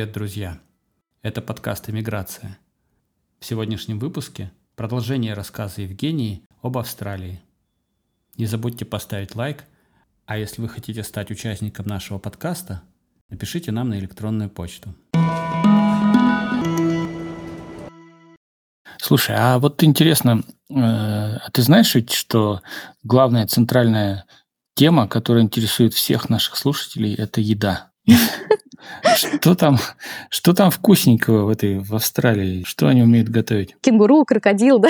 Привет, друзья! Это подкаст «Эмиграция». В сегодняшнем выпуске продолжение рассказа Евгении об Австралии. Не забудьте поставить лайк, а если вы хотите стать участником нашего подкаста, напишите нам на электронную почту. Слушай, а вот интересно, э, а ты знаешь ведь, что главная центральная тема, которая интересует всех наших слушателей, это еда? Что там, что там вкусненького в этой в Австралии? Что они умеют готовить? Кенгуру, крокодил, да?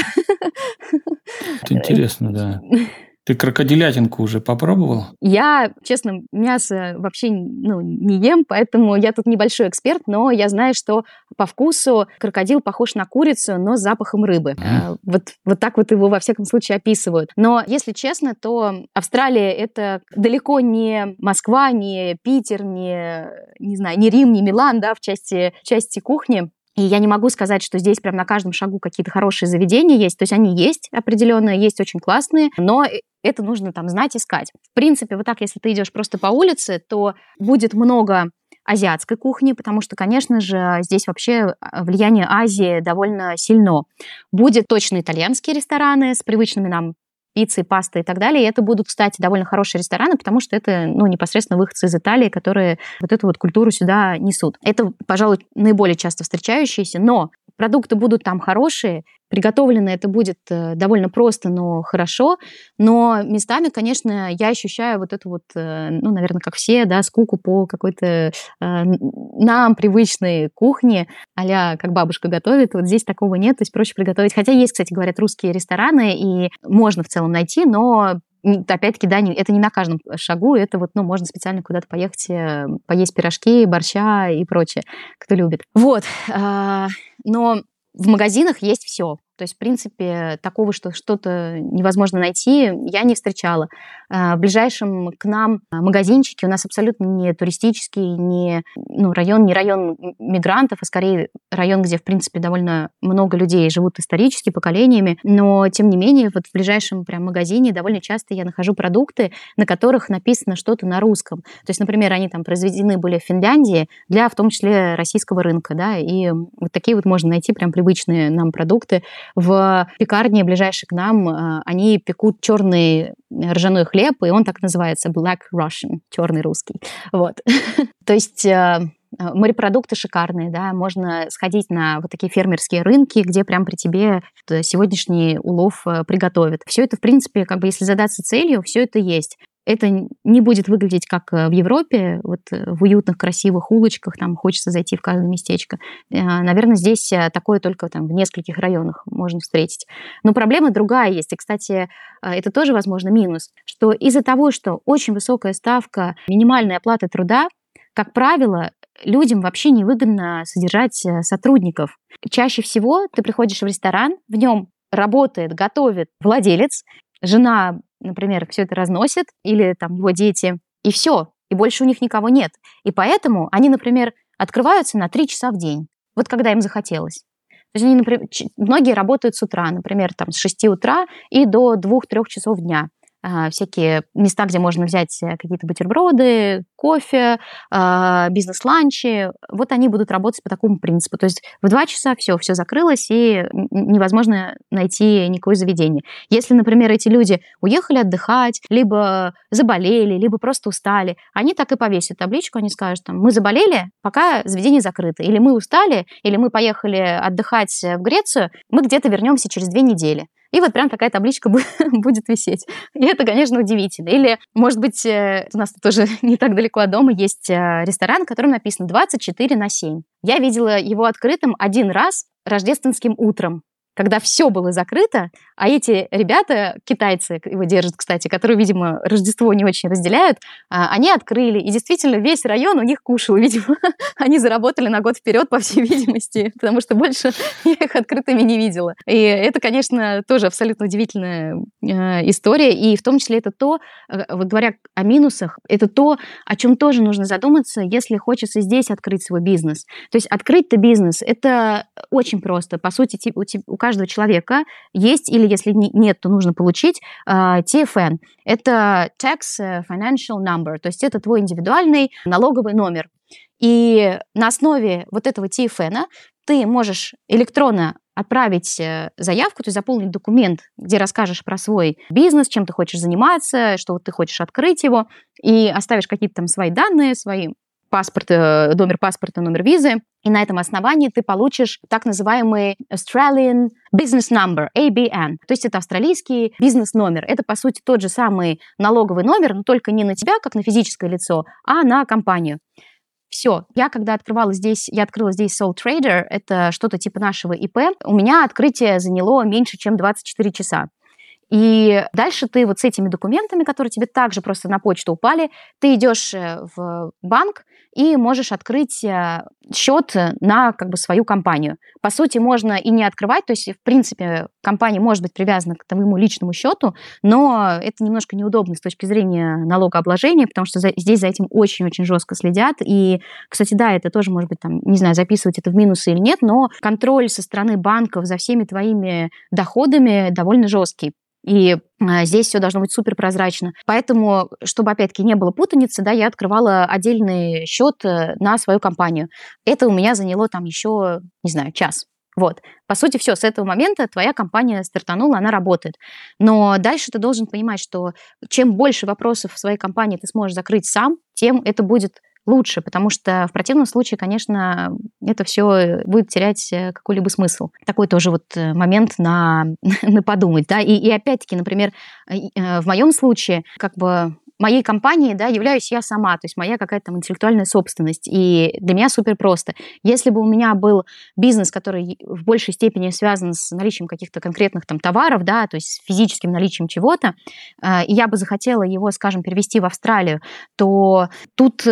Это интересно, да. Ты крокодилятинку уже попробовал? Я, честно, мясо вообще ну, не ем, поэтому я тут небольшой эксперт, но я знаю, что по вкусу крокодил похож на курицу, но с запахом рыбы. Mm. Вот, вот так вот его во всяком случае описывают. Но, если честно, то Австралия — это далеко не Москва, не Питер, не, не знаю, не Рим, не Милан, да, в части, в части кухни. И я не могу сказать, что здесь прям на каждом шагу какие-то хорошие заведения есть. То есть они есть определенно, есть очень классные, но это нужно там знать, искать. В принципе, вот так, если ты идешь просто по улице, то будет много азиатской кухни, потому что, конечно же, здесь вообще а, влияние Азии довольно сильно. Будет точно итальянские рестораны с привычными нам пиццы, пасты и так далее. И это будут, кстати, довольно хорошие рестораны, потому что это, ну, непосредственно выходцы из Италии, которые вот эту вот культуру сюда несут. Это, пожалуй, наиболее часто встречающиеся, но продукты будут там хорошие, приготовлено это будет э, довольно просто, но хорошо, но местами, конечно, я ощущаю вот эту вот, э, ну, наверное, как все, да, скуку по какой-то э, нам привычной кухне, а как бабушка готовит, вот здесь такого нет, то есть проще приготовить. Хотя есть, кстати, говорят, русские рестораны, и можно в целом найти, но опять-таки, да, это не на каждом шагу, это вот, ну, можно специально куда-то поехать, поесть пирожки, борща и прочее, кто любит. Вот, а, но в магазинах есть все. То есть, в принципе, такого, что что-то невозможно найти, я не встречала. А, в ближайшем к нам магазинчике у нас абсолютно не туристический, не ну, район, не район мигрантов, а скорее район, где, в принципе, довольно много людей живут исторически, поколениями. Но, тем не менее, вот в ближайшем прям магазине довольно часто я нахожу продукты, на которых написано что-то на русском. То есть, например, они там произведены были в Финляндии для, в том числе, российского рынка, да, и вот такие вот можно найти прям привычные нам продукты в пекарне ближайшей к нам э, они пекут черный ржаной хлеб, и он так называется Black Russian, черный русский. Вот. То есть э, морепродукты шикарные, да, можно сходить на вот такие фермерские рынки, где прям при тебе сегодняшний улов э, приготовят. Все это, в принципе, как бы если задаться целью, все это есть это не будет выглядеть как э, в Европе, вот э, в уютных, красивых улочках, там хочется зайти в каждое местечко. Э, наверное, здесь такое только там в нескольких районах можно встретить. Но проблема другая есть. И, кстати, это тоже, возможно, минус, что из-за того, что очень высокая ставка минимальной оплаты труда, как правило, людям вообще невыгодно содержать сотрудников. Чаще всего ты приходишь в ресторан, в нем работает, готовит владелец, жена например, все это разносит, или там его дети, и все, и больше у них никого нет. И поэтому они, например, открываются на 3 часа в день, вот когда им захотелось. То есть они, например, многие работают с утра, например, там с 6 утра и до 2-3 часов дня. А, всякие места, где можно взять э, какие-то бутерброды, кофе, а, бизнес-ланчи. Вот они будут работать по такому принципу. То есть в два часа все, все закрылось, и невозможно найти никакое заведение. Если, например, эти люди уехали отдыхать, либо заболели, либо просто устали, они так и повесят табличку, они скажут, там, мы заболели, пока заведение закрыто. Или мы устали, или мы поехали отдыхать в Грецию, мы где-то вернемся через две недели. И вот прям такая табличка будет висеть. И это, конечно, удивительно. Или, может быть, э, у нас тоже не так далеко от дома есть э, ресторан, в котором написано 24 на 7. Я видела его открытым один раз рождественским утром когда все было закрыто, а эти ребята, китайцы его держат, кстати, которые, видимо, Рождество не очень разделяют, а, они открыли, и действительно весь район у них кушал, видимо, они заработали на год вперед, по всей видимости, потому что больше я их открытыми не видела. И это, конечно, тоже абсолютно удивительная история, и в том числе это то, э, вот говоря о минусах, это то, о чем тоже нужно задуматься, если хочется здесь открыть свой бизнес. То есть открыть-то бизнес, это очень просто. По сути, у каждого человека есть, или если нет, то нужно получить TFN. Это Tax Financial Number, то есть это твой индивидуальный налоговый номер. И на основе вот этого TFN ты можешь электронно отправить э, заявку, то есть заполнить документ, где расскажешь про свой бизнес, чем ты хочешь заниматься, что вот ты хочешь открыть его, и оставишь какие-то там свои данные, свои паспорт, э, номер паспорта, номер визы, и на этом основании ты получишь так называемый Australian Business Number, ABN. То есть это австралийский бизнес-номер. Это, по сути, тот же самый налоговый номер, но только не на тебя, как на физическое лицо, а на компанию. Все. Я когда открывала здесь, я открыла здесь Soul Trader, это что-то типа нашего ИП, у меня открытие заняло меньше, чем 24 часа. И дальше ты вот с этими документами, которые тебе также просто на почту упали, ты идешь э, в банк и можешь открыть э, счет на как бы свою компанию. По сути, можно и не открывать, то есть, в принципе, компания может быть привязана к твоему личному счету, но это немножко неудобно с точки зрения налогообложения, потому что за, здесь за этим очень-очень жестко следят. И, кстати, да, это тоже может быть, там, не знаю, записывать это в минусы или нет, но контроль со стороны банков за всеми твоими доходами довольно жесткий. И а, здесь все должно быть супер прозрачно. Поэтому, чтобы, опять-таки, не было путаницы, да, я открывала отдельный счет э, на свою компанию. Это у меня заняло там еще, не знаю, час. Вот. По сути, все, с этого момента твоя компания стартанула, она работает. Но дальше ты должен понимать, что чем больше вопросов в своей компании ты сможешь закрыть сам, тем это будет лучше, потому что в противном случае, конечно, это все будет терять э, какой-либо смысл. Такой тоже вот э, момент на, на подумать, да, и, и опять-таки, например, э, в моем случае, как бы моей компанией, да, являюсь я сама, то есть моя какая-то там интеллектуальная собственность. И для меня супер просто. Если бы у меня был бизнес, который в большей степени связан с наличием каких-то конкретных там товаров, да, то есть с физическим наличием чего-то, и я бы захотела его, скажем, перевести в Австралию, то тут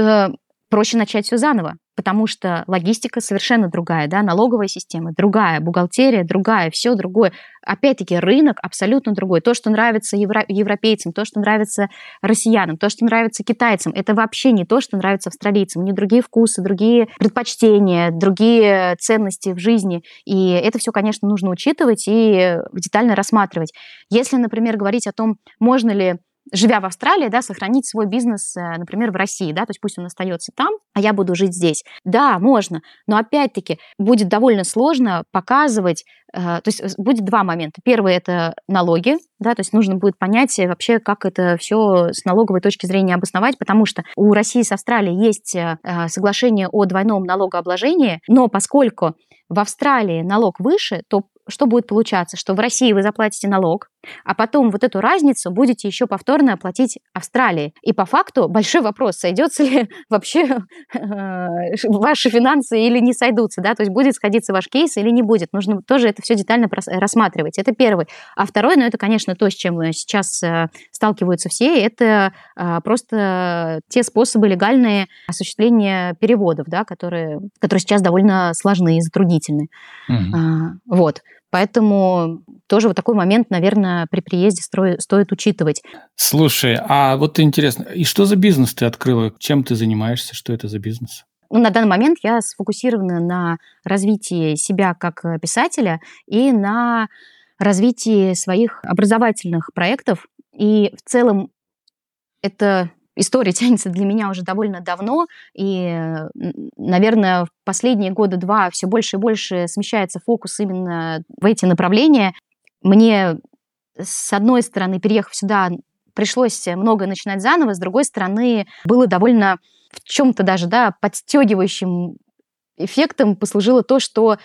проще начать все заново, потому что логистика совершенно другая, да, налоговая система другая, бухгалтерия другая, все другое. Опять-таки рынок абсолютно другой. То, что нравится евро- европейцам, то, что нравится россиянам, то, что нравится китайцам, это вообще не то, что нравится австралийцам. У них другие вкусы, другие предпочтения, другие ценности в жизни. И это все, конечно, нужно учитывать и детально рассматривать. Если, например, говорить о том, можно ли живя в Австралии, да, сохранить свой бизнес, э, например, в России, да, то есть пусть он остается там, а я буду жить здесь. Да, можно, но опять-таки будет довольно сложно показывать, э, то есть э, будет два момента. Первый это налоги, да, то есть нужно будет понять вообще, как это все с налоговой точки зрения обосновать, потому что у России с Австралией есть соглашение о двойном налогообложении, но поскольку в Австралии налог выше, то что будет получаться? Что в России вы заплатите налог, а потом вот эту разницу будете еще повторно оплатить Австралии. И по факту большой вопрос, сойдется ли вообще э, ваши финансы или не сойдутся, да, то есть будет сходиться ваш кейс или не будет. Нужно тоже это все детально рассматривать. Это первый. А второй, ну это, конечно, то, с чем сейчас э, сталкиваются все, это э, просто те способы легальные осуществления переводов, да, которые, которые сейчас довольно сложные и затруднительны. Mm-hmm. Вот. Поэтому тоже вот такой момент, наверное, при приезде строй, стоит учитывать. Слушай, а вот интересно, и что за бизнес ты открыла? Чем ты занимаешься? Что это за бизнес? Ну, на данный момент я сфокусирована на развитии себя как писателя и на развитии своих образовательных проектов. И в целом это история тянется для меня уже довольно давно, и, наверное, в последние года два все больше и больше смещается фокус именно в эти направления. Мне, с одной стороны, переехав сюда, пришлось много начинать заново, с другой стороны, было довольно в чем-то даже да, подстегивающим эффектом послужило то, что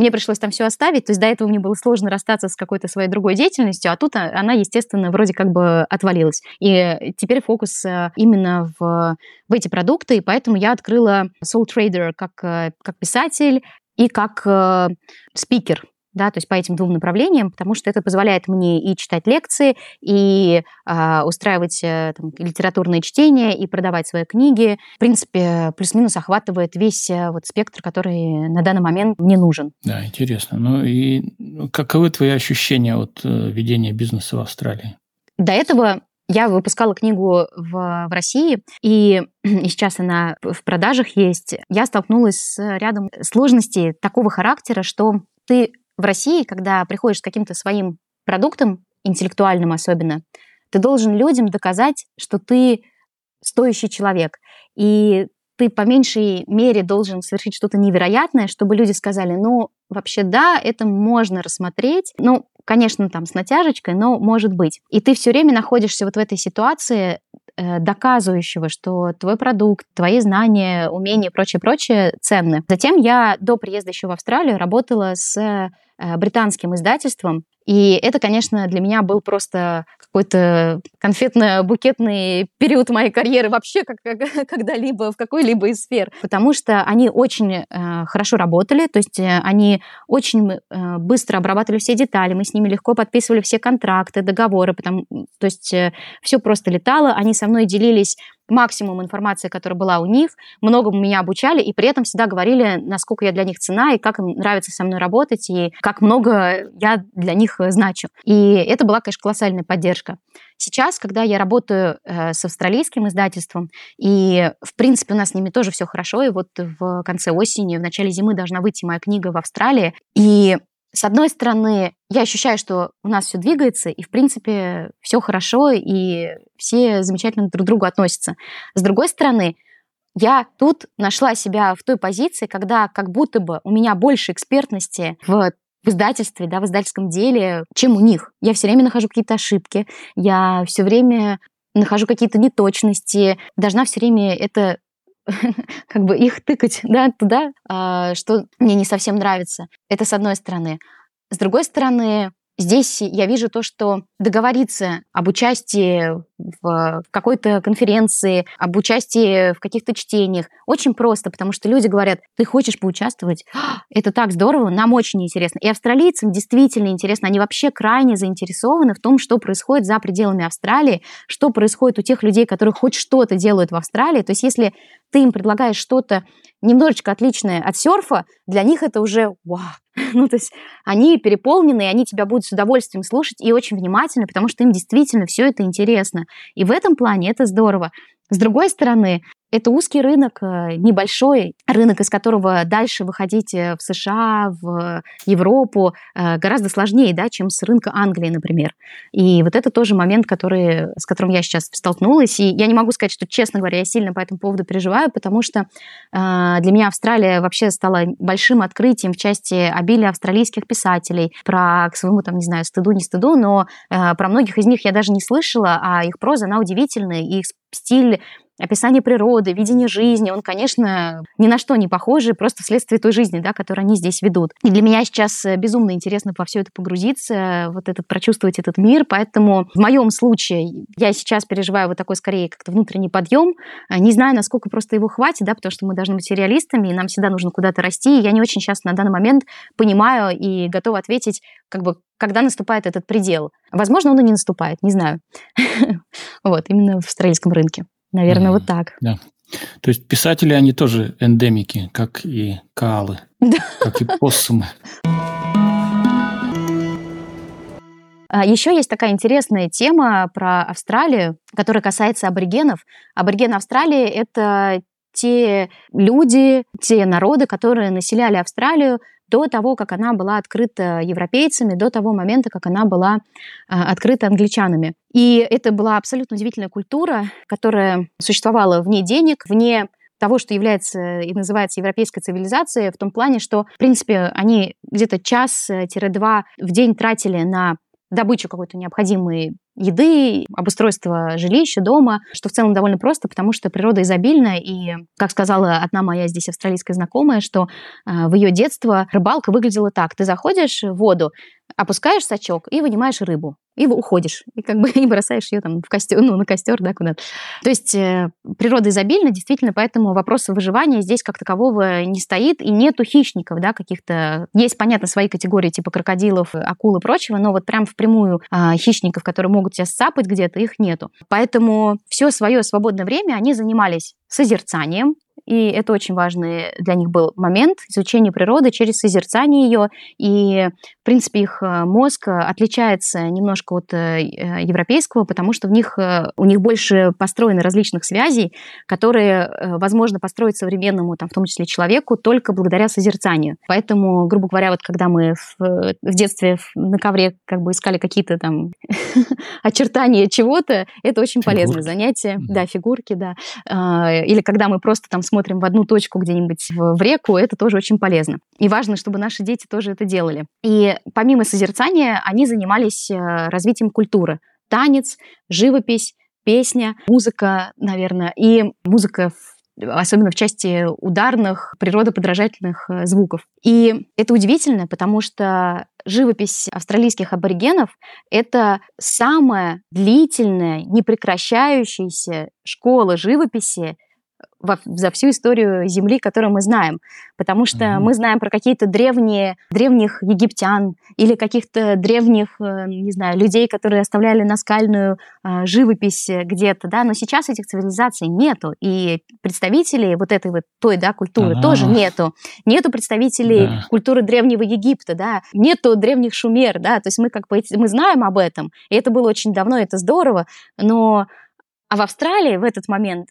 мне пришлось там все оставить, то есть до этого мне было сложно расстаться с какой-то своей другой деятельностью, а тут она, естественно, вроде как бы отвалилась. И теперь фокус э, именно в, в эти продукты, и поэтому я открыла Soul Trader как, э, как писатель и как э, спикер да, то есть по этим двум направлениям, потому что это позволяет мне и читать лекции, и э, устраивать э, там, литературные чтения, и продавать свои книги. В принципе, плюс-минус охватывает весь э, вот спектр, который на данный момент мне нужен. Да, интересно. Ну и каковы твои ощущения от э, ведения бизнеса в Австралии? До этого я выпускала книгу в, в России, и, и сейчас она в продажах есть. Я столкнулась с рядом сложностей такого характера, что ты в России, когда приходишь с каким-то своим продуктом, интеллектуальным особенно, ты должен людям доказать, что ты стоящий человек. И ты по меньшей мере должен совершить что-то невероятное, чтобы люди сказали, ну, вообще да, это можно рассмотреть. Ну, конечно, там с натяжечкой, но может быть. И ты все время находишься вот в этой ситуации, доказывающего, что твой продукт, твои знания, умения и прочее, прочее ценны. Затем я до приезда еще в Австралию работала с э, британским издательством, и это, конечно, для меня был просто какой-то конфетно-букетный период моей карьеры вообще как, как, когда-либо в какой-либо из сфер, потому что они очень э, хорошо работали, то есть э, они очень э, быстро обрабатывали все детали, мы с ними легко подписывали все контракты, договоры, потому, то есть э, все просто летало, они со мной делились максимум информации, которая была у них, многому меня обучали, и при этом всегда говорили, насколько я для них цена, и как им нравится со мной работать, и как много я для них э, значу. И это была, конечно, колоссальная поддержка. Сейчас, когда я работаю э, с австралийским издательством, и, в принципе, у нас с ними тоже все хорошо, и вот в конце осени, в начале зимы должна выйти моя книга в Австралии, и с одной стороны, я ощущаю, что у нас все двигается, и, в принципе, все хорошо, и все замечательно друг к другу относятся. С другой стороны, я тут нашла себя в той позиции, когда как будто бы у меня больше экспертности в в издательстве, да, в издательском деле, чем у них. Я все время нахожу какие-то ошибки, я все время нахожу какие-то неточности, должна все время это как бы их тыкать да, туда, а, что мне не совсем нравится. Это с одной стороны. С другой стороны, Здесь я вижу то, что договориться об участии в какой-то конференции, об участии в каких-то чтениях очень просто, потому что люди говорят, ты хочешь поучаствовать? Это так здорово, нам очень интересно. И австралийцам действительно интересно, они вообще крайне заинтересованы в том, что происходит за пределами Австралии, что происходит у тех людей, которые хоть что-то делают в Австралии. То есть если ты им предлагаешь что-то немножечко отличное от серфа, для них это уже вау. Ну, то есть они переполнены, и они тебя будут с удовольствием слушать и очень внимательно, потому что им действительно все это интересно. И в этом плане это здорово. С другой стороны, это узкий рынок, э, небольшой рынок, из которого дальше выходить э, в США, в Европу э, гораздо сложнее, да, чем с рынка Англии, например. И вот это тоже момент, который, с которым я сейчас столкнулась. И я не могу сказать, что, честно говоря, я сильно по этому поводу переживаю, потому что для меня Австралия вообще стала большим открытием в части обилия австралийских писателей. Про, к своему, там, не знаю, стыду, не стыду, но про многих из них я даже не слышала, а их проза, она удивительная, и их стиль описание природы, видение жизни, он, конечно, ни на что не похожий, просто вследствие той жизни, да, которую они здесь ведут. И для меня сейчас э, безумно интересно во все это погрузиться, вот этот, прочувствовать этот мир, поэтому в моем случае я сейчас переживаю вот такой, скорее, как-то внутренний подъем, э, не знаю, насколько просто его хватит, да, потому что мы должны быть реалистами, и нам всегда нужно куда-то расти, и я не очень сейчас на данный момент понимаю и готова ответить, как бы, когда наступает этот предел. Возможно, он и не наступает, не знаю. Вот, именно в австралийском рынке. Наверное, mm, вот так. Да. То есть писатели, они тоже эндемики, как и каалы, да. как и поссумы. А, Еще есть такая интересная тема про Австралию, которая касается аборигенов. Аборигены Австралии — это те люди, те народы, которые населяли Австралию до того, как она была открыта европейцами, до того момента, как она была а, открыта англичанами. И это была абсолютно удивительная культура, которая существовала вне денег, вне того, что является и называется европейской цивилизацией, в том плане, что, в принципе, они где-то час-два в день тратили на добычу какой-то необходимой еды, обустройство жилища, дома, что в целом довольно просто, потому что природа изобильная, и, как сказала одна моя здесь австралийская знакомая, что э, в ее детство рыбалка выглядела так. Ты заходишь в воду, опускаешь сачок и вынимаешь рыбу и уходишь, и как бы и бросаешь ее там в костер, ну, на костер, да, куда-то. То есть э, природа изобильна, действительно, поэтому вопрос выживания здесь как такового не стоит, и нету хищников, да, каких-то... Есть, понятно, свои категории типа крокодилов, акул и прочего, но вот прям впрямую э, хищников, которые могут тебя сцапать где-то, их нету. Поэтому все свое свободное время они занимались созерцанием, и это очень важный для них был момент изучения природы через созерцание ее. И, в принципе, их э, мозг отличается немножко от э, европейского, потому что в них, э, у них больше построено различных связей, которые возможно построить современному, там, в том числе человеку, только благодаря созерцанию. Поэтому, грубо говоря, вот когда мы в, в детстве на ковре как бы искали какие-то там очертания чего-то, это очень полезное занятие. Да, фигурки, да. Или когда мы просто там смотрим смотрим в одну точку где-нибудь в, в реку, это тоже очень полезно. И важно, чтобы наши дети тоже это делали. И помимо созерцания, они занимались э, развитием культуры. Танец, живопись, песня, музыка, наверное, и музыка в особенно в части ударных, природоподражательных э, звуков. И это удивительно, потому что живопись австралийских аборигенов — это самая длительная, непрекращающаяся школа живописи во, за всю историю Земли, которую мы знаем. Потому что mm-hmm. мы знаем про какие-то древние, древних египтян или каких-то древних, э, не знаю, людей, которые оставляли наскальную э, живопись где-то, да, но сейчас этих цивилизаций нету, и представителей вот этой вот той, да, культуры А-а-а. тоже нету. Нету представителей да. культуры древнего Египта, да, нету древних шумер, да, то есть мы как бы, мы знаем об этом, и это было очень давно, это здорово, но а в Австралии в этот момент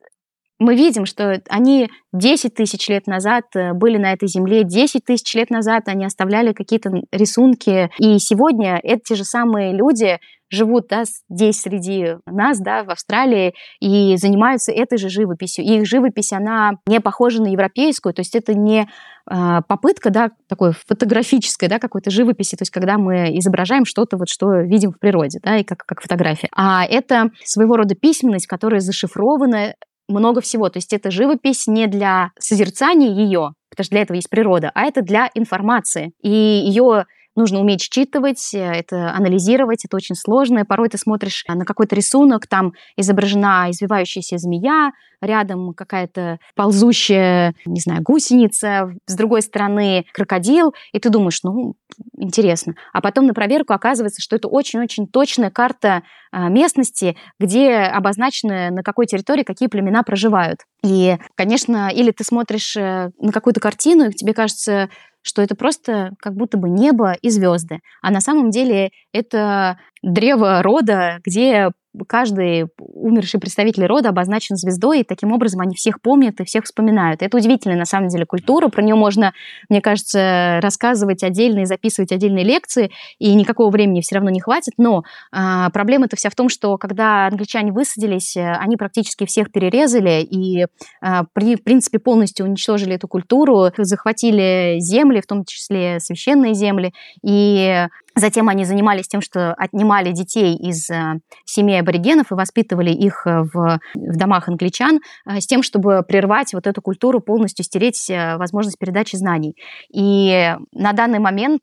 мы видим, что они 10 тысяч лет назад э, были на этой земле, 10 тысяч лет назад они оставляли какие-то рисунки, и сегодня эти же самые люди живут да, здесь среди нас, да, в Австралии, и занимаются этой же живописью. И их живопись, она не похожа на европейскую, то есть это не э, попытка, да, такой фотографической, да, какой-то живописи, то есть когда мы изображаем что-то, вот, что видим в природе, да, и как, как фотография. А это своего рода письменность, которая зашифрована много всего. То есть это живопись не для созерцания ее, потому что для этого есть природа, а это для информации. И ее нужно уметь считывать, э, это анализировать, это очень сложно. И порой ты смотришь на какой-то рисунок, там изображена извивающаяся змея, рядом какая-то ползущая, не знаю, гусеница, с другой стороны крокодил, и ты думаешь, ну, интересно. А потом на проверку оказывается, что это очень-очень точная карта а, местности, где обозначены на какой территории какие племена проживают. И, конечно, или ты смотришь э, на какую-то картину, и тебе кажется, что это просто как будто бы небо и звезды. А на самом деле это древо рода, где каждый умерший представитель рода обозначен звездой, и таким образом они всех помнят и всех вспоминают. Это удивительная, на самом деле, культура. Про нее можно, мне кажется, рассказывать отдельно и записывать отдельные лекции, и никакого времени все равно не хватит. Но а, проблема-то вся в том, что когда англичане высадились, они практически всех перерезали и, а, при, в принципе, полностью уничтожили эту культуру, захватили земли, в том числе священные земли, и Затем они занимались тем, что отнимали детей из э, семей аборигенов и воспитывали их э, в, в домах англичан э, с тем, чтобы прервать вот эту культуру, полностью стереть возможность передачи знаний. И на данный момент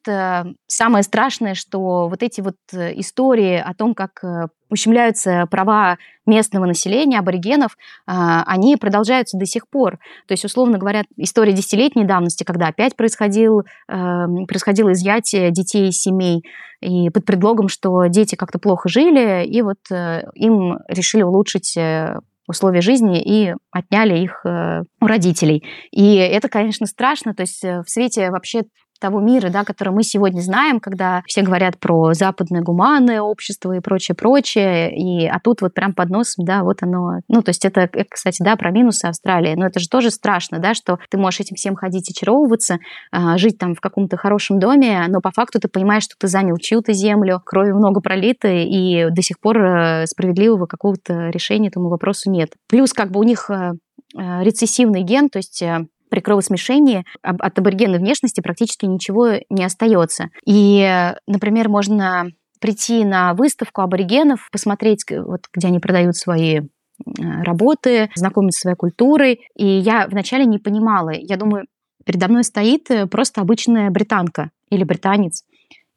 самое страшное, что вот эти вот истории о том, как ущемляются права местного населения, аборигенов, а, они продолжаются до сих пор. То есть, условно говоря, история десятилетней давности, когда опять происходил, эм, происходило изъятие детей из семей, и под предлогом, что дети как-то плохо жили, и вот э, им решили улучшить э, условия жизни и отняли их э, у родителей. И это, конечно, страшно. То есть в свете вообще того мира, да, который мы сегодня знаем, когда все говорят про западное гуманное общество и прочее, прочее, и, а тут вот прям под носом, да, вот оно, ну, то есть это, кстати, да, про минусы Австралии, но это же тоже страшно, да, что ты можешь этим всем ходить очаровываться, а, жить там в каком-то хорошем доме, но по факту ты понимаешь, что ты занял чью-то землю, крови много пролито, и до сих пор э, справедливого какого-то решения этому вопросу нет. Плюс как бы у них э, э, рецессивный ген, то есть при кровосмешении от аборигенной внешности практически ничего не остается. И, например, можно прийти на выставку аборигенов, посмотреть, вот, где они продают свои работы, знакомиться с своей культурой. И я вначале не понимала. Я думаю, передо мной стоит э, просто обычная британка или британец.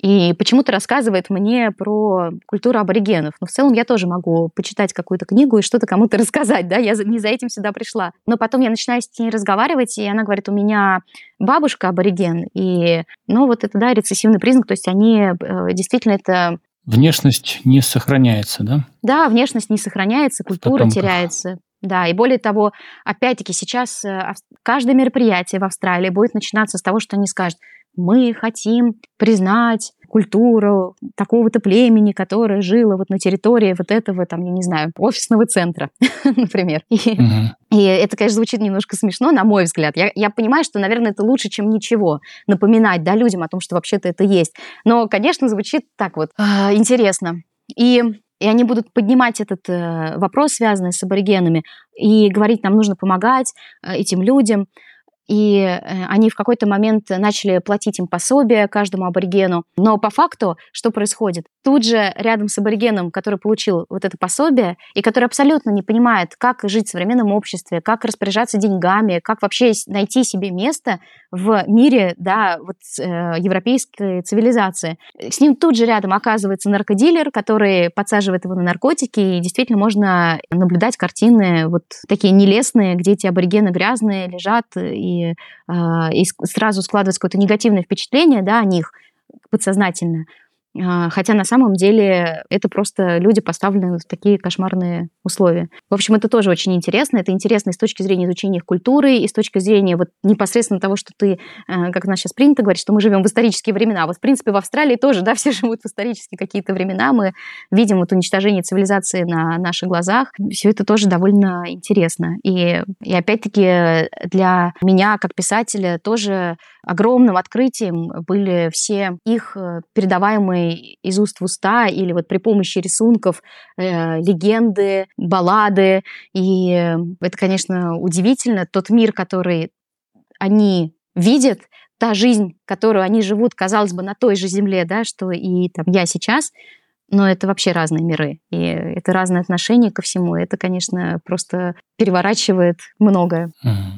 И почему-то рассказывает мне про культуру аборигенов. Но в целом я тоже могу почитать какую-то книгу и что-то кому-то рассказать, да, я не за этим сюда пришла. Но потом я начинаю с ней разговаривать, и она говорит, у меня бабушка абориген, и, ну, вот это, да, рецессивный признак, то есть они э, действительно это Внешность не сохраняется, да? Да, внешность не сохраняется, культура теряется. Да, и более того, опять-таки сейчас э, каждое мероприятие в Австралии будет начинаться с того, что они скажут, мы хотим признать культуру такого-то племени, которое жило вот на территории вот этого, там, я не знаю, офисного центра, например. И, uh-huh. и это, конечно, звучит немножко смешно, на мой взгляд. Я, я понимаю, что, наверное, это лучше, чем ничего, напоминать да, людям о том, что вообще-то это есть. Но, конечно, звучит так вот э, интересно. И и они будут поднимать этот э, вопрос, связанный с аборигенами, и говорить, нам нужно помогать э, этим людям и э, они в какой-то момент начали платить им пособие каждому аборигену. Но по факту что происходит? Тут же рядом с аборигеном, который получил вот это пособие, и который абсолютно не понимает, как жить в современном обществе, как распоряжаться деньгами, как вообще найти себе место в мире да, вот, э, европейской цивилизации. С ним тут же рядом оказывается наркодилер, который подсаживает его на наркотики, и действительно можно наблюдать картины вот такие нелестные, где эти аборигены грязные лежат и а, и, сразу складывается какое-то негативное впечатление да, о них подсознательно. А, хотя на самом деле это просто люди поставлены в такие кошмарные условия. В общем, это тоже очень интересно. Это интересно и с точки зрения изучения их культуры, и с точки зрения вот непосредственно того, что ты, э, как у нас сейчас принято говорить, что мы живем в исторические времена. Вот, в принципе, в Австралии тоже, да, все живут в исторические какие-то времена. Мы видим вот уничтожение цивилизации на наших глазах. Все это тоже довольно интересно. И, и опять-таки для меня, как писателя, тоже огромным открытием были все их э, передаваемые из уст в уста или вот при помощи рисунков э, легенды, баллады. И это, конечно, удивительно. Тот мир, который они видят, та жизнь, которую они живут, казалось бы, на той же земле, да, что и там я сейчас, но это вообще разные миры, и это разное отношение ко всему. Это, конечно, просто переворачивает многое.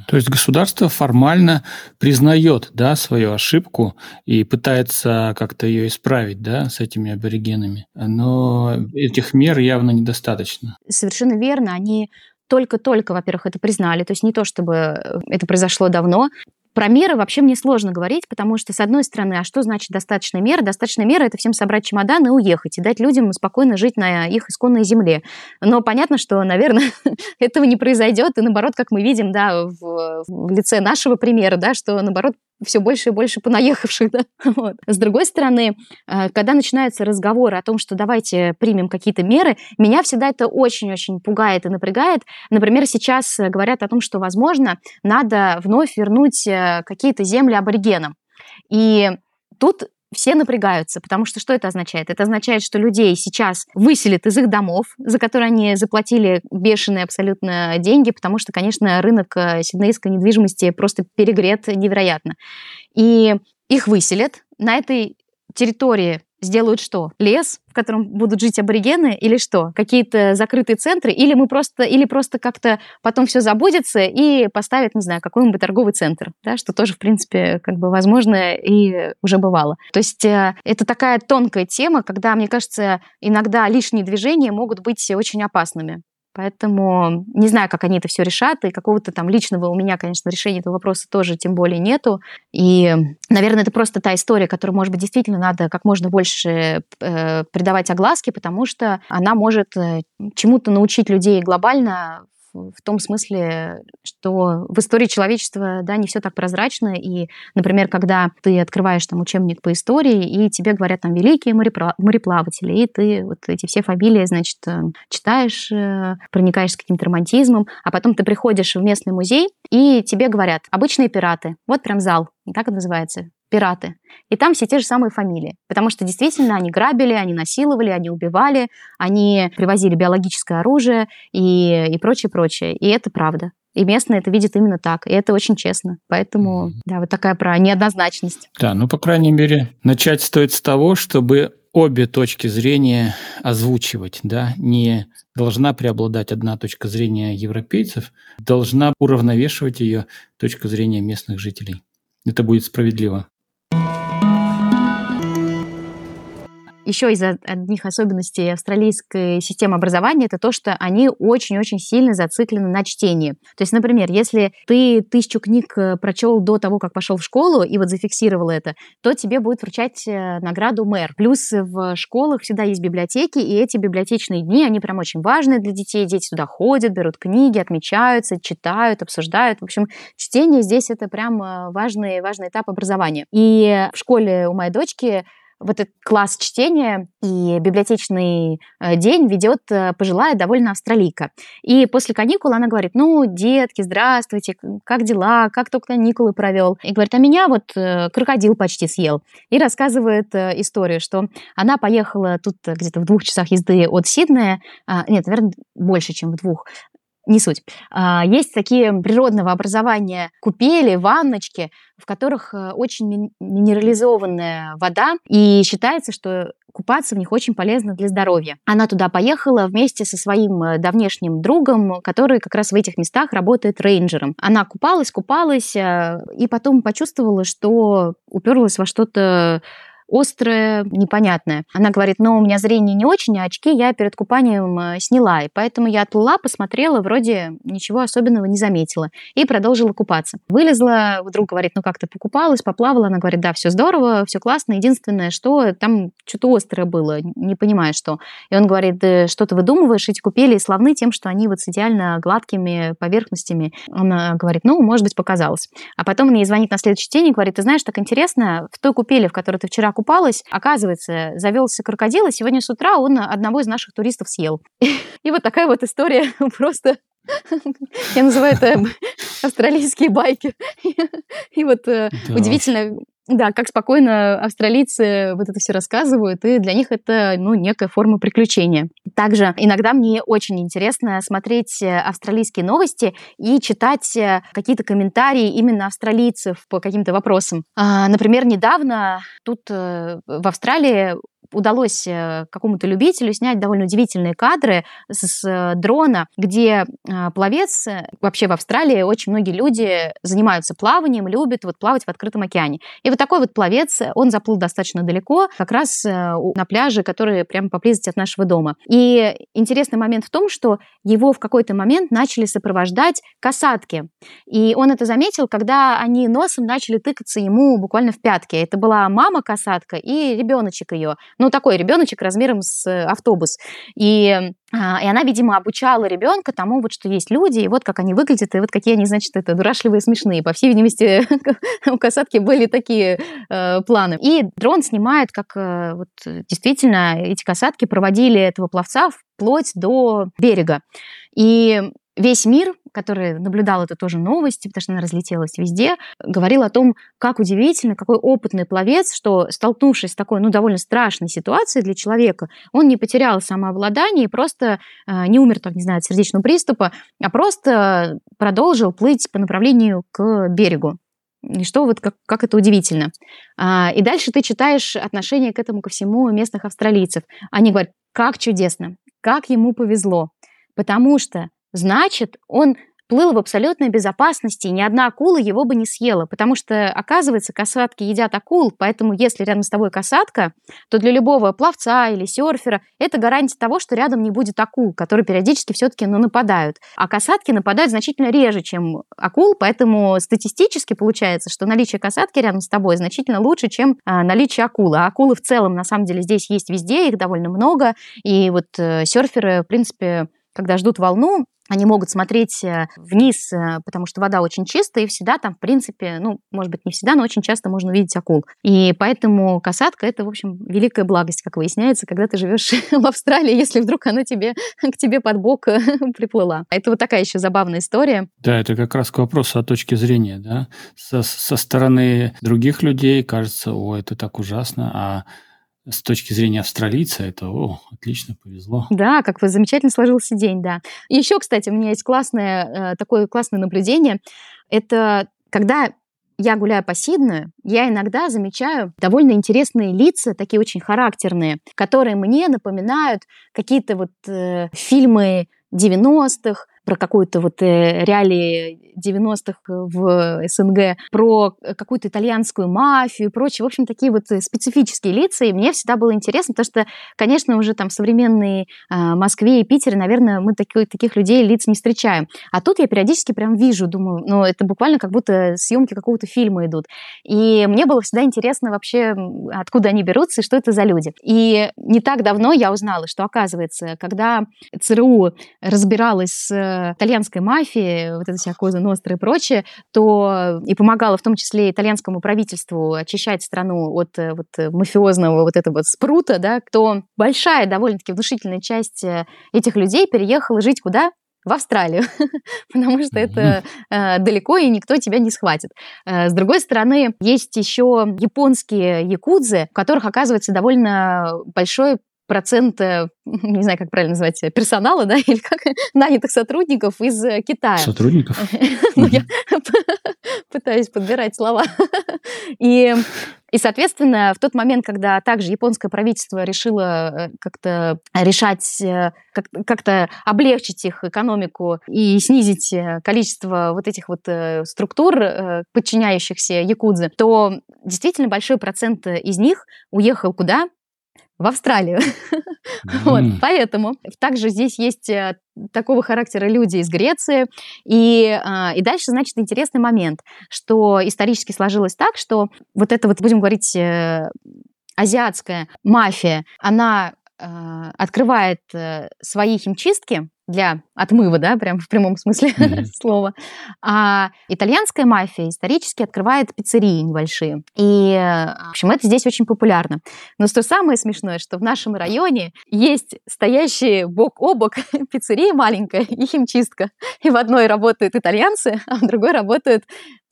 То есть государство формально признает да, свою ошибку и пытается как-то ее исправить да, с этими аборигенами, но этих мер явно недостаточно. Совершенно верно. Они только-только, во-первых, это признали. То есть не то, чтобы это произошло давно. Про меры вообще мне сложно говорить, потому что, с одной стороны, а что значит достаточная мера? Достаточная мера – это всем собрать чемодан и уехать, и дать людям спокойно жить на их исконной земле. Но понятно, что, наверное, этого не произойдет, и наоборот, как мы видим, да, в, в лице нашего примера, да, что, наоборот, все больше и больше понаехавших. Да? Вот. С другой стороны, э, когда начинаются разговоры о том, что давайте примем какие-то меры, меня всегда это очень-очень пугает и напрягает. Например, сейчас говорят о том, что, возможно, надо вновь вернуть э, какие-то земли аборигенам. И тут все напрягаются, потому что что это означает? Это означает, что людей сейчас выселят из их домов, за которые они заплатили бешеные абсолютно деньги, потому что, конечно, рынок э, сиднейской недвижимости просто перегрет невероятно. И их выселят. На этой территории сделают что? Лес, в котором будут жить аборигены, или что? Какие-то закрытые центры, или мы просто, или просто как-то потом все забудется и поставят, не знаю, какой-нибудь торговый центр, да, что тоже, в принципе, как бы возможно и уже бывало. То есть э, это такая тонкая тема, когда, мне кажется, иногда лишние движения могут быть очень опасными. Поэтому не знаю, как они это все решат, и какого-то там личного у меня, конечно, решения этого вопроса тоже тем более нету. И, наверное, это просто та история, которую, может быть, действительно надо как можно больше э, придавать огласке, потому что она может э, чему-то научить людей глобально в том смысле, что в истории человечества, да, не все так прозрачно, и, например, когда ты открываешь там учебник по истории, и тебе говорят там великие мореплаватели, и ты вот эти все фамилии, значит, э, читаешь, э, проникаешь с каким-то романтизмом, а потом ты приходишь в местный музей, и тебе говорят, обычные пираты, вот прям зал, так это называется, пираты. И там все те же самые фамилии. Потому что действительно они грабили, они насиловали, они убивали, они привозили биологическое оружие и, и прочее, прочее. И это правда. И местные это видят именно так. И это очень честно. Поэтому, да, вот такая про неоднозначность. Да, ну, по крайней мере, начать стоит с того, чтобы обе точки зрения озвучивать, да, не должна преобладать одна точка зрения европейцев, должна уравновешивать ее точка зрения местных жителей. Это будет справедливо. Еще из одних особенностей австралийской системы образования это то, что они очень-очень сильно зациклены на чтении. То есть, например, если ты тысячу книг э, прочел до того, как пошел в школу, и вот зафиксировал это, то тебе будет вручать э, награду мэр. Плюс в школах всегда есть библиотеки, и эти библиотечные дни, они прям очень важные для детей. Дети туда ходят, берут книги, отмечаются, читают, обсуждают. В общем, чтение здесь это прям э, важный, важный этап образования. И в школе у моей дочки вот этот класс чтения и библиотечный э, день ведет э, пожилая довольно австралийка. И после каникул она говорит, ну, детки, здравствуйте, как дела, как только каникулы провел? И говорит, а меня вот э, крокодил почти съел. И рассказывает историю, что она поехала тут где-то в двух часах езды от Сиднея, а, нет, наверное, больше, чем в двух, не суть. А, есть такие природного образования купели, ванночки, в которых э, очень минерализованная вода, и считается, что купаться в них очень полезно для здоровья. Она туда поехала вместе со своим э, давнешним другом, который как раз в этих местах работает рейнджером. Она купалась, купалась, э, и потом почувствовала, что уперлась во что-то острое, непонятное. Она говорит, ну, у меня зрение не очень, а очки я перед купанием э, сняла, и поэтому я отплыла, посмотрела, вроде ничего особенного не заметила, и продолжила купаться. Вылезла, вдруг говорит, ну, как-то покупалась, поплавала, она говорит, да, все здорово, все классно, единственное, что там что-то острое было, не понимаю, что. И он говорит, да, что ты выдумываешь, эти купели славны тем, что они вот с идеально гладкими поверхностями. Она говорит, ну, может быть, показалось. А потом мне звонит на следующий день и говорит, ты знаешь, так интересно, в той купели, в которой ты вчера купалась. Оказывается, завелся крокодил, и сегодня с утра он одного из наших туристов съел. И вот такая вот история просто я называю это австралийские байки. И вот э, удивительно, да, как спокойно австралийцы вот это все рассказывают, и для них это, ну, некая форма приключения. Также иногда мне очень интересно смотреть э, австралийские новости и читать э, какие-то комментарии именно австралийцев по каким-то вопросам. А, например, недавно тут в Австралии удалось э, какому-то любителю снять довольно удивительные кадры с э, дрона, где э, пловец, вообще в Австралии очень многие люди занимаются плаванием, любят вот плавать в открытом океане. И вот такой вот пловец, он заплыл достаточно далеко, как раз на пляже, который прямо поблизости от нашего дома. И интересный момент в том, что его в какой-то момент начали сопровождать касатки. И он это заметил, когда они носом начали тыкаться ему буквально в пятки. Это была мама-касатка и ребеночек ее ну, такой ребеночек размером с э, автобус. И а, и она, видимо, обучала ребенка тому, вот, что есть люди, и вот как они выглядят, и вот какие они, значит, это дурашливые, смешные. По всей видимости, у касатки были такие э, планы. И дрон снимает, как э, вот, действительно эти касатки проводили этого пловца вплоть до берега. И весь мир, который наблюдал эту тоже новость, потому что она разлетелась везде, говорил о том, как удивительно, какой опытный пловец, что столкнувшись с такой, ну, довольно страшной ситуацией для человека, он не потерял самообладание и просто э, не умер, так, не знаю, от сердечного приступа, а просто продолжил плыть по направлению к берегу. И что вот как, как это удивительно. А, и дальше ты читаешь отношение к этому ко всему местных австралийцев. Они говорят, как чудесно, как ему повезло, потому что Значит, он плыл в абсолютной безопасности, и ни одна акула его бы не съела, потому что, оказывается, касатки едят акул, поэтому если рядом с тобой касатка, то для любого пловца или серфера это гарантия того, что рядом не будет акул, которые периодически все-таки ну, нападают. А касатки нападают значительно реже, чем акул, поэтому статистически получается, что наличие касатки рядом с тобой значительно лучше, чем а, наличие акулы. А акулы в целом, на самом деле, здесь есть везде, их довольно много, и вот э, серферы, в принципе, когда ждут волну, они могут смотреть э, вниз, э, потому что вода очень чистая, и всегда там, в принципе, ну, может быть, не всегда, но очень часто можно увидеть акул. И поэтому касатка – это, в общем, великая благость, как выясняется, когда ты живешь в Австралии, если вдруг она тебе, к тебе под бок э, приплыла. Это вот такая еще забавная история. Да, это как раз к вопросу о точке зрения, да. Со, со стороны других людей кажется, о, это так ужасно, а с точки зрения австралийца это, о, отлично, повезло. Да, как вы замечательно сложился день, да. Еще, кстати, у меня есть классное, э, такое классное наблюдение. Это когда я гуляю по Сиднею, я иногда замечаю довольно интересные лица, такие очень характерные, которые мне напоминают какие-то вот э, фильмы 90-х, про какую-то вот э, реалии 90-х в СНГ, про какую-то итальянскую мафию и прочее. В общем, такие вот специфические лица. И мне всегда было интересно, потому что, конечно, уже там в современной э, Москве и Питере, наверное, мы таких, таких людей лиц не встречаем. А тут я периодически прям вижу, думаю, ну, это буквально как будто съемки какого-то фильма идут. И мне было всегда интересно вообще, откуда они берутся и что это за люди. И не так давно я узнала, что, оказывается, когда ЦРУ разбиралась с итальянской мафии, вот это вся Коза Ностра и прочее, то и помогала в том числе итальянскому правительству очищать страну от вот мафиозного вот этого спрута, да, то большая довольно-таки внушительная часть этих людей переехала жить куда? в Австралию, потому что это э, далеко и никто тебя не схватит. Э, с другой стороны, есть еще японские якудзы, у которых оказывается довольно большой процент, э, не знаю, как правильно назвать, персонала, да, или как нанятых сотрудников из э, Китая. Сотрудников? Ну, я пытаюсь подбирать слова. И и, соответственно, в тот момент, когда также японское правительство решило э, как-то решать, как-то облегчить их экономику и снизить количество вот этих вот структур, подчиняющихся якудзе, то действительно большой процент из них уехал куда? В Австралию. вот, поэтому также здесь есть э, такого характера люди из Греции. И, а, и дальше, значит, интересный момент, что исторически сложилось так, что вот это вот, будем говорить, э, азиатская мафия, она э, открывает свои химчистки для отмыва, да, прям в прямом смысле mm-hmm. слова. А итальянская мафия исторически открывает пиццерии небольшие. И, в общем, это здесь очень популярно. Но что самое смешное, что в нашем районе есть стоящие бок о бок пиццерия маленькая и химчистка. И в одной работают итальянцы, а в другой работают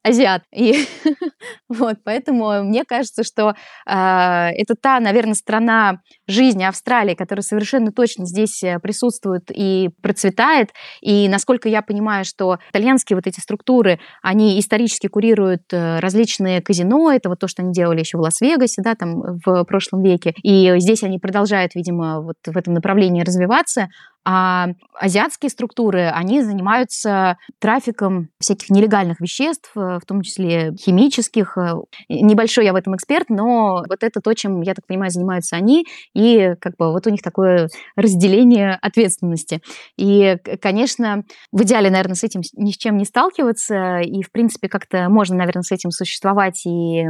азиат. И вот, поэтому мне кажется, что э, это та, наверное, страна жизни Австралии, которая совершенно точно здесь э, присутствует и процветает. И насколько я понимаю, что итальянские вот эти структуры, они исторически курируют э, различные казино, это вот то, что они делали еще в Лас-Вегасе, да, там в прошлом веке. И здесь они продолжают, видимо, вот в этом направлении развиваться. А азиатские структуры, они занимаются трафиком всяких нелегальных веществ, э, в том числе химических. Э, небольшой я в этом эксперт, но вот это то, чем, я так понимаю, занимаются они, и как бы вот у них такое разделение ответственности. И, конечно, в идеале, наверное, с этим ни с чем не сталкиваться, и, в принципе, как-то можно, наверное, с этим существовать и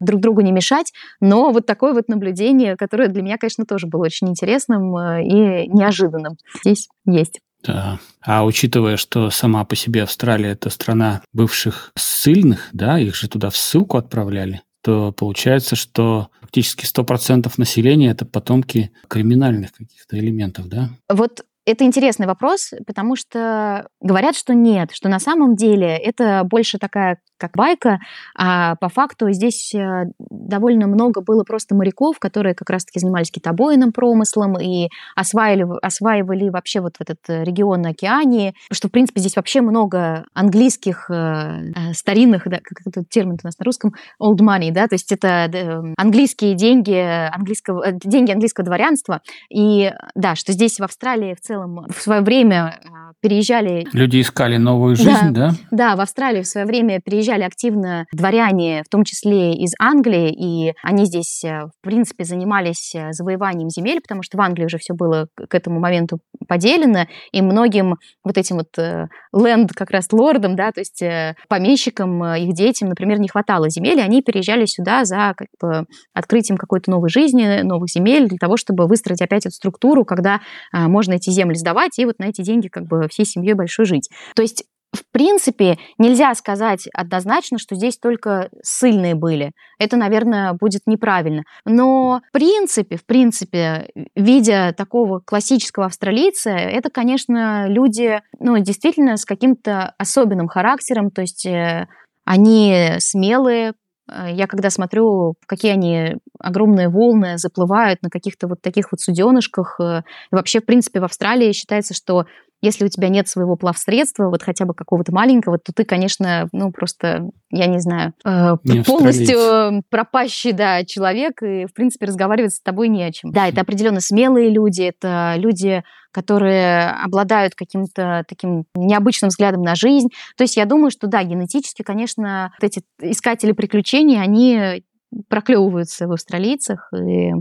друг другу не мешать, но вот такое вот наблюдение, которое для меня, конечно, тоже было очень интересным э, и неожиданным здесь есть. Да. А учитывая, что сама по себе Австралия это страна бывших ссыльных, да, их же туда в ссылку отправляли, то получается, что практически 100% населения это потомки криминальных каких-то элементов, да? Вот это интересный вопрос, потому что говорят, что нет, что на самом деле это больше такая как байка, а по факту здесь э, довольно много было просто моряков, которые как раз-таки занимались китобойным промыслом и осваивали, осваивали вообще вот этот э, регион на океане, что, в принципе, здесь вообще много английских э, старинных, да, как этот термин у нас на русском, old money, да, то есть это английские деньги, английского, деньги английского дворянства, и да, что здесь в Австралии в целом в свое время переезжали... Люди искали новую жизнь, да? Да, да в Австралию в свое время переезжали приезжали активно дворяне, в том числе из Англии, и они здесь, э, в принципе, занимались э, завоеванием земель, потому что в Англии уже все было к этому моменту поделено, и многим вот этим вот ленд как раз лордам, да, то есть э, помещикам, их детям, например, не хватало земель, и они переезжали сюда за как бы, открытием какой-то новой жизни, новых земель, для того, чтобы выстроить опять эту структуру, когда можно эти земли сдавать и вот на эти деньги как бы всей семьей большой жить. То есть в принципе, нельзя сказать однозначно, что здесь только сильные были. Это, наверное, будет неправильно. Но в принципе, в принципе, видя такого классического австралийца, это, конечно, люди, ну, действительно с каким-то особенным характером, то есть э, они смелые, э, я когда смотрю, какие они огромные волны заплывают на каких-то вот таких вот суденышках, э, и вообще, в принципе, в Австралии считается, что если у тебя нет своего плавсредства, вот хотя бы какого-то маленького, то ты, конечно, ну просто, я не знаю, э, не полностью пропащий, да, человек, и, в принципе, разговаривать с тобой не о чем. Да, это определенно смелые люди, это люди, которые обладают каким-то таким необычным взглядом на жизнь. То есть я думаю, что да, генетически, конечно, вот эти искатели приключений, они проклевываются в австралийцах, и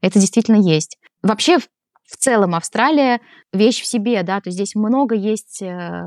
это действительно есть. Вообще, в целом Австралия вещь в себе, да, то есть здесь много есть э,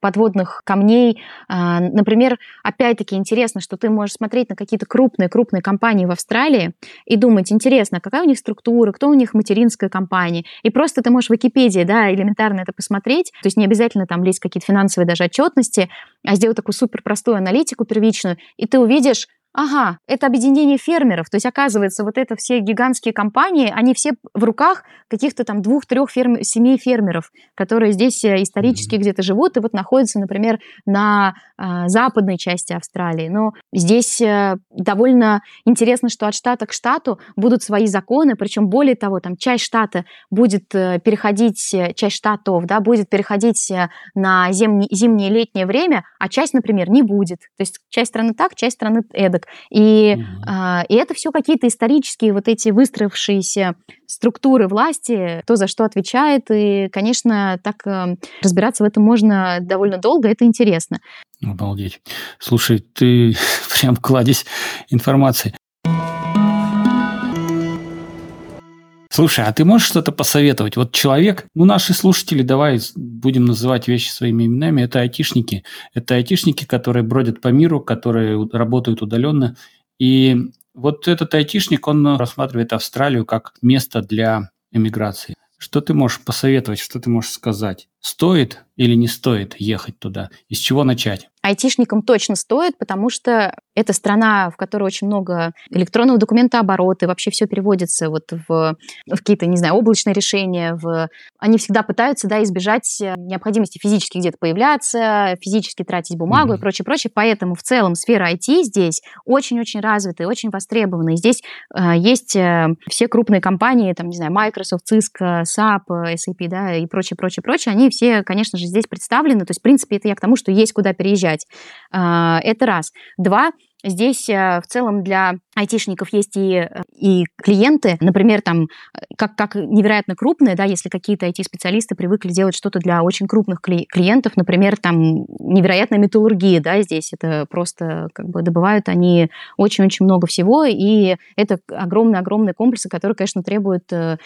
подводных камней. А, например, опять-таки интересно, что ты можешь смотреть на какие-то крупные-крупные компании в Австралии и думать, интересно, какая у них структура, кто у них материнская компания. И просто ты можешь в Википедии, да, элементарно это посмотреть, то есть не обязательно там лезть какие-то финансовые даже отчетности, а сделать такую супер простую аналитику первичную, и ты увидишь, ага, это объединение фермеров. То есть, оказывается, вот это все гигантские компании, они все в руках каких-то там двух-трех ферм... семей фермеров, которые здесь э, исторически mm-hmm. где-то живут и вот находятся, например, на э, западной части Австралии. Но здесь э, довольно интересно, что от штата к штату будут свои законы, причем более того, там часть штата будет э, переходить, э, часть штатов, да, будет переходить на зимнее, зимнее летнее время, а часть, например, не будет. То есть часть страны так, часть страны эдак. И, угу. э, и это все какие-то исторические вот эти выстроившиеся структуры власти, кто за что отвечает. И, конечно, так э, разбираться в этом можно довольно долго, это интересно. Обалдеть. Слушай, ты прям кладезь информации. Слушай, а ты можешь что-то посоветовать? Вот человек, ну наши слушатели, давай будем называть вещи своими именами, это айтишники. Это айтишники, которые бродят по миру, которые работают удаленно. И вот этот айтишник, он рассматривает Австралию как место для эмиграции. Что ты можешь посоветовать, что ты можешь сказать? Стоит или не стоит ехать туда? Из чего начать? Айтишникам точно стоит, потому что это страна, в которой очень много электронного документооборота, и вообще все переводится вот в, в какие-то, не знаю, облачные решения. В... Они всегда пытаются да, избежать э, необходимости физически где-то появляться, физически тратить бумагу mm-hmm. и прочее, прочее. Поэтому в целом сфера IT здесь очень-очень развитая, очень востребованная. И здесь э, есть э, все крупные компании, там, не знаю, Microsoft, Cisco, SAP, SAP, да, и прочее, прочее, прочее. Они все, конечно же, здесь представлены. То есть, в принципе, это я к тому, что есть куда переезжать. А, это раз. Два, Здесь э, в целом для айтишников есть и, э, и клиенты, например, там, э, как, как невероятно крупные, да, если какие-то IT-специалисты привыкли делать что-то для очень крупных клиентов, например, там, невероятная металлургия, да, здесь это просто, как бы, добывают они очень-очень много всего, и это огромные-огромные комплексы, которые, конечно, требуют э,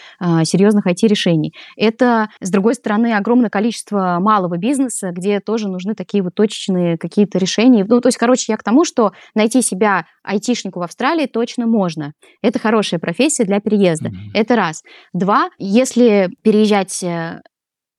серьезных IT-решений. Это, с другой стороны, огромное количество малого бизнеса, где тоже нужны такие вот точечные какие-то решения. Ну, то есть, короче, я к тому, что на найти себя айтишнику в Австралии точно можно. Это хорошая профессия для переезда. Mm-hmm. Это раз. Два, если переезжать э,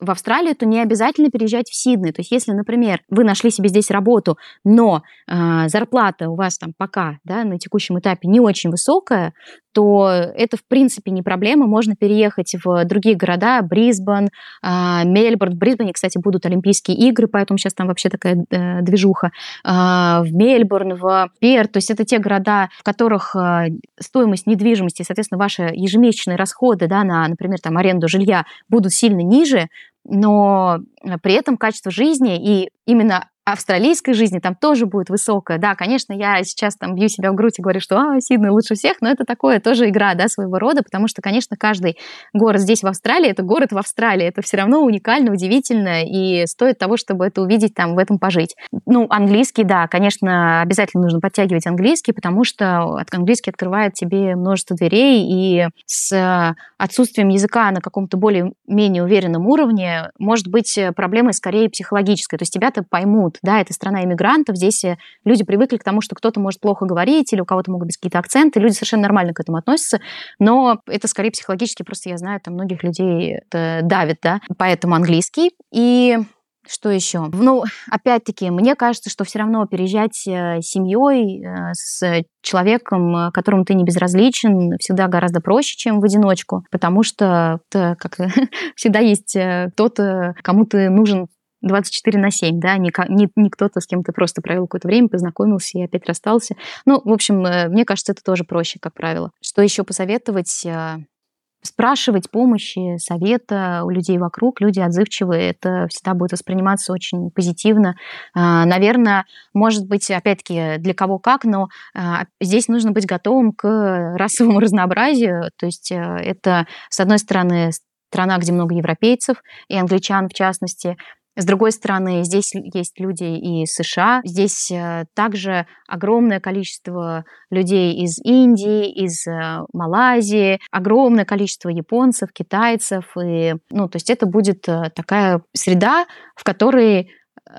в Австралию, то не обязательно переезжать в Сидней. То есть, если, например, вы нашли себе здесь работу, но э, зарплата у вас там пока да, на текущем этапе не очень высокая, то это, в принципе, не проблема. Можно переехать в другие города, Брисбен, э, Мельбурн. В Брисбене, кстати, будут Олимпийские игры, поэтому сейчас там вообще такая э, движуха. Э, в Мельбурн, в Пер. То есть это те города, в которых э, стоимость недвижимости, соответственно, ваши ежемесячные расходы да, на, например, там, аренду жилья будут сильно ниже, но при этом качество жизни и именно австралийской жизни там тоже будет высокая. Да, конечно, я сейчас там бью себя в грудь и говорю, что а, Сидней лучше всех, но это такое тоже игра, да, своего рода, потому что, конечно, каждый город здесь в Австралии, это город в Австралии, это все равно уникально, удивительно, и стоит того, чтобы это увидеть, там, в этом пожить. Ну, английский, да, конечно, обязательно нужно подтягивать английский, потому что английский открывает тебе множество дверей, и с отсутствием языка на каком-то более-менее уверенном уровне может быть проблемой скорее психологической, то есть тебя-то поймут, тут, да, это страна иммигрантов, здесь э, люди привыкли к тому, что кто-то может плохо говорить или у кого-то могут быть какие-то акценты, люди совершенно нормально к этому относятся, но это скорее психологически, просто я знаю, там многих людей это давит, да, поэтому английский. И что еще? Ну, опять-таки, мне кажется, что все равно переезжать э, семьей э, с человеком, которому ты не безразличен, всегда гораздо проще, чем в одиночку, потому что как всегда есть кто-то, кому ты нужен 24 на 7, да, не, не, не кто-то с кем то просто провел какое-то время, познакомился и опять расстался. Ну, в общем, э, мне кажется, это тоже проще, как правило. Что еще посоветовать? Э, спрашивать помощи, совета у людей вокруг. Люди отзывчивые, это всегда будет восприниматься очень позитивно. А, Наверное, может быть, опять-таки, для кого как, но здесь нужно быть готовым к расовому разнообразию. То есть э, это, с одной стороны, страна, где много европейцев, и англичан в частности, С другой стороны, здесь есть люди и США, здесь э, также огромное количество людей из Индии, из э, Малайзии, огромное количество японцев, китайцев. И, ну, то есть это будет э, такая среда, в которой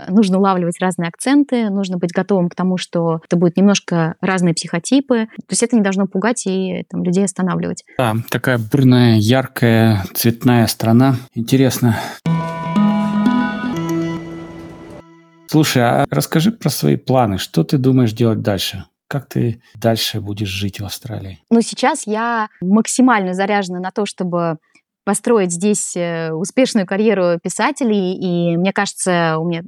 нужно улавливать разные акценты, нужно быть готовым к тому, что это будут немножко разные психотипы. То есть это не должно пугать и там, людей останавливать. Да, такая бурная, яркая, цветная страна. Интересно. Слушай, а расскажи про свои планы. Что ты думаешь делать дальше? Как ты дальше будешь жить в Австралии? Ну, сейчас я максимально заряжена на то, чтобы построить здесь э, успешную карьеру писателей, и мне кажется, у меня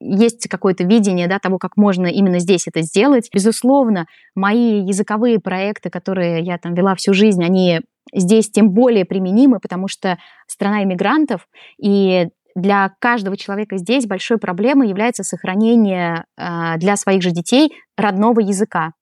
есть какое-то видение да, того, как можно именно здесь это сделать. Безусловно, мои языковые проекты, которые я там вела всю жизнь, они здесь тем более применимы, потому что страна иммигрантов, и для каждого человека здесь большой проблемой является сохранение э, для своих же детей родного языка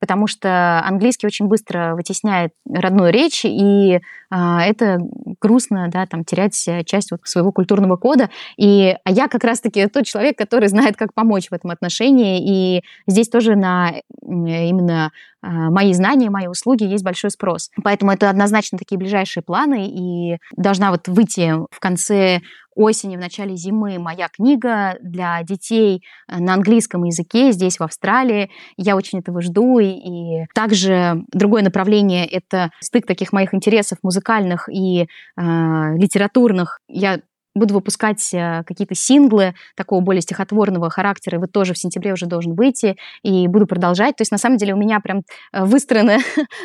потому что английский очень быстро вытесняет родную речь, и а, это грустно, да, там, терять часть вот своего культурного кода. И а я как раз-таки тот человек, который знает, как помочь в этом отношении, и здесь тоже на именно а, мои знания, мои услуги есть большой спрос. Поэтому это однозначно такие ближайшие планы, и должна вот выйти в конце осени, в начале зимы моя книга для детей на английском языке здесь, в Австралии. Я очень этого жду. И также другое направление — это стык таких моих интересов музыкальных и э, литературных. Я буду выпускать э, какие-то синглы такого более стихотворного характера, и вот тоже в сентябре уже должен выйти, и буду продолжать. То есть, на самом деле, у меня прям э, выстроен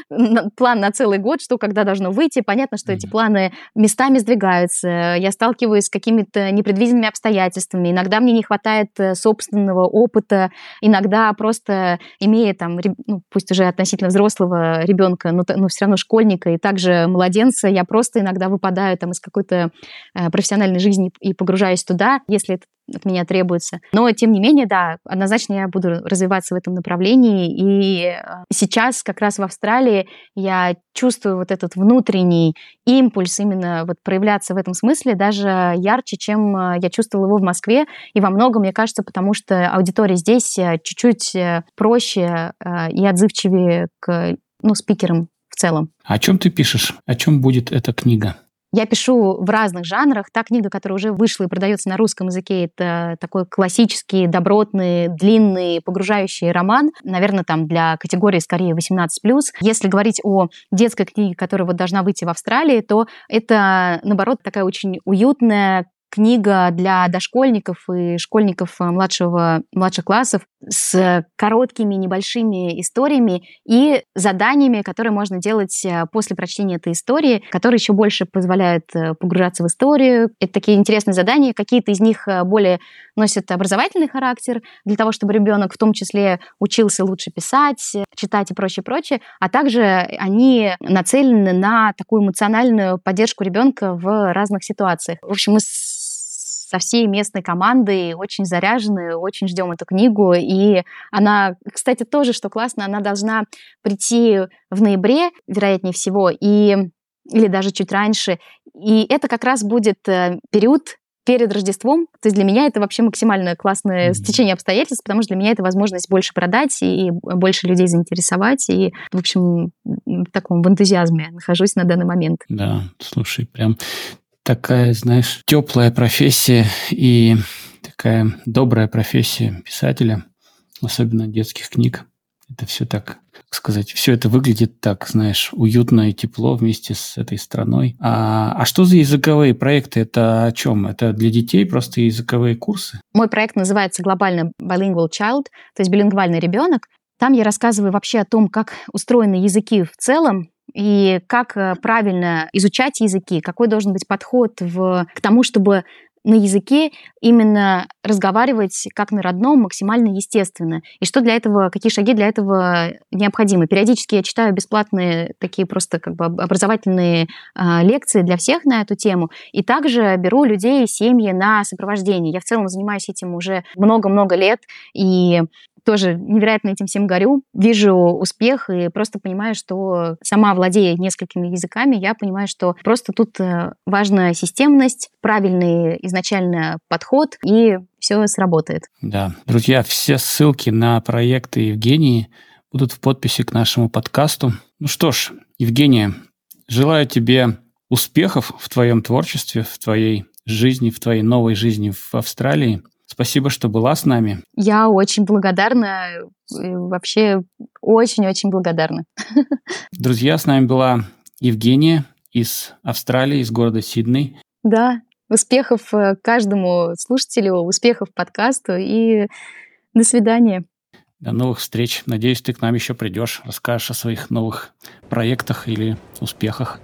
план на целый год, что когда должно выйти. Понятно, что эти планы местами сдвигаются. Я сталкиваюсь с какими-то непредвиденными обстоятельствами. Иногда мне не хватает э, собственного опыта, иногда просто имея там, ну, пусть уже относительно взрослого ребенка, но, но все равно школьника и также младенца, я просто иногда выпадаю там из какой-то профессиональной жизни и погружаюсь туда, если это от меня требуется. Но, тем не менее, да, однозначно я буду развиваться в этом направлении. И э, сейчас как раз в Австралии я чувствую вот этот внутренний импульс именно вот проявляться в этом смысле даже ярче, чем э, я чувствовала его в Москве. И во многом, мне кажется, потому что аудитория здесь э, чуть-чуть проще и отзывчивее к ну, спикерам в целом. О чем ты пишешь? О чем будет эта книга? Я пишу в разных жанрах. Та книга, которая уже вышла и продается на русском языке, это такой классический, добротный, длинный, погружающий роман. Наверное, там для категории скорее 18+. Если говорить о детской книге, которая вот должна выйти в Австралии, то это, наоборот, такая очень уютная, книга для дошкольников и школьников э, младшего, младших классов с короткими небольшими историями и заданиями, которые можно делать э, после прочтения этой истории, которые еще больше позволяют э, погружаться в историю. Это такие интересные задания. Какие-то из них более носят образовательный характер для того, чтобы ребенок в том числе учился лучше писать, читать и прочее, прочее. А также они нацелены на такую эмоциональную поддержку ребенка в разных ситуациях. В общем, мы со всей местной командой, очень заряжены, очень ждем эту книгу. И она, кстати, тоже, что классно, она должна прийти в ноябре, вероятнее всего, и или даже чуть раньше. И это как раз будет э, период перед Рождеством. То есть для меня это вообще максимально классное стечение обстоятельств, потому что для меня это возможность больше продать и больше людей заинтересовать. И, в общем, в таком в энтузиазме нахожусь на данный момент. Да, слушай, прям такая, знаешь, теплая профессия и такая добрая профессия писателя, особенно детских книг. Это все так, как сказать, все это выглядит так, знаешь, уютно и тепло вместе с этой страной. А, а что за языковые проекты? Это о чем? Это для детей просто языковые курсы? Мой проект называется глобально Bilingual Child, то есть билингвальный ребенок. Там я рассказываю вообще о том, как устроены языки в целом, и как э, правильно изучать языки, какой должен быть подход в, к тому, чтобы на языке именно разговаривать как на родном, максимально естественно. И что для этого, какие шаги для этого необходимы. Периодически я читаю бесплатные такие просто как бы образовательные э, лекции для всех на эту тему. И также беру людей, семьи на сопровождение. Я в целом занимаюсь этим уже много-много лет. И тоже невероятно этим всем горю. Вижу успех и просто понимаю, что сама владея несколькими языками, я понимаю, что просто тут э, важна системность, правильный изначально подход, и все сработает. Да. Друзья, все ссылки на проекты Евгении будут в подписи к нашему подкасту. Ну что ж, Евгения, желаю тебе успехов в твоем творчестве, в твоей жизни, в твоей новой жизни в Австралии. Спасибо, что была с нами. Я очень благодарна, вообще очень-очень благодарна. Друзья, с нами была Евгения из Австралии, из города Сидней. Да, успехов э, каждому слушателю, успехов подкасту и до свидания. До новых встреч. Надеюсь, ты к нам еще придешь, расскажешь о своих новых проектах или успехах.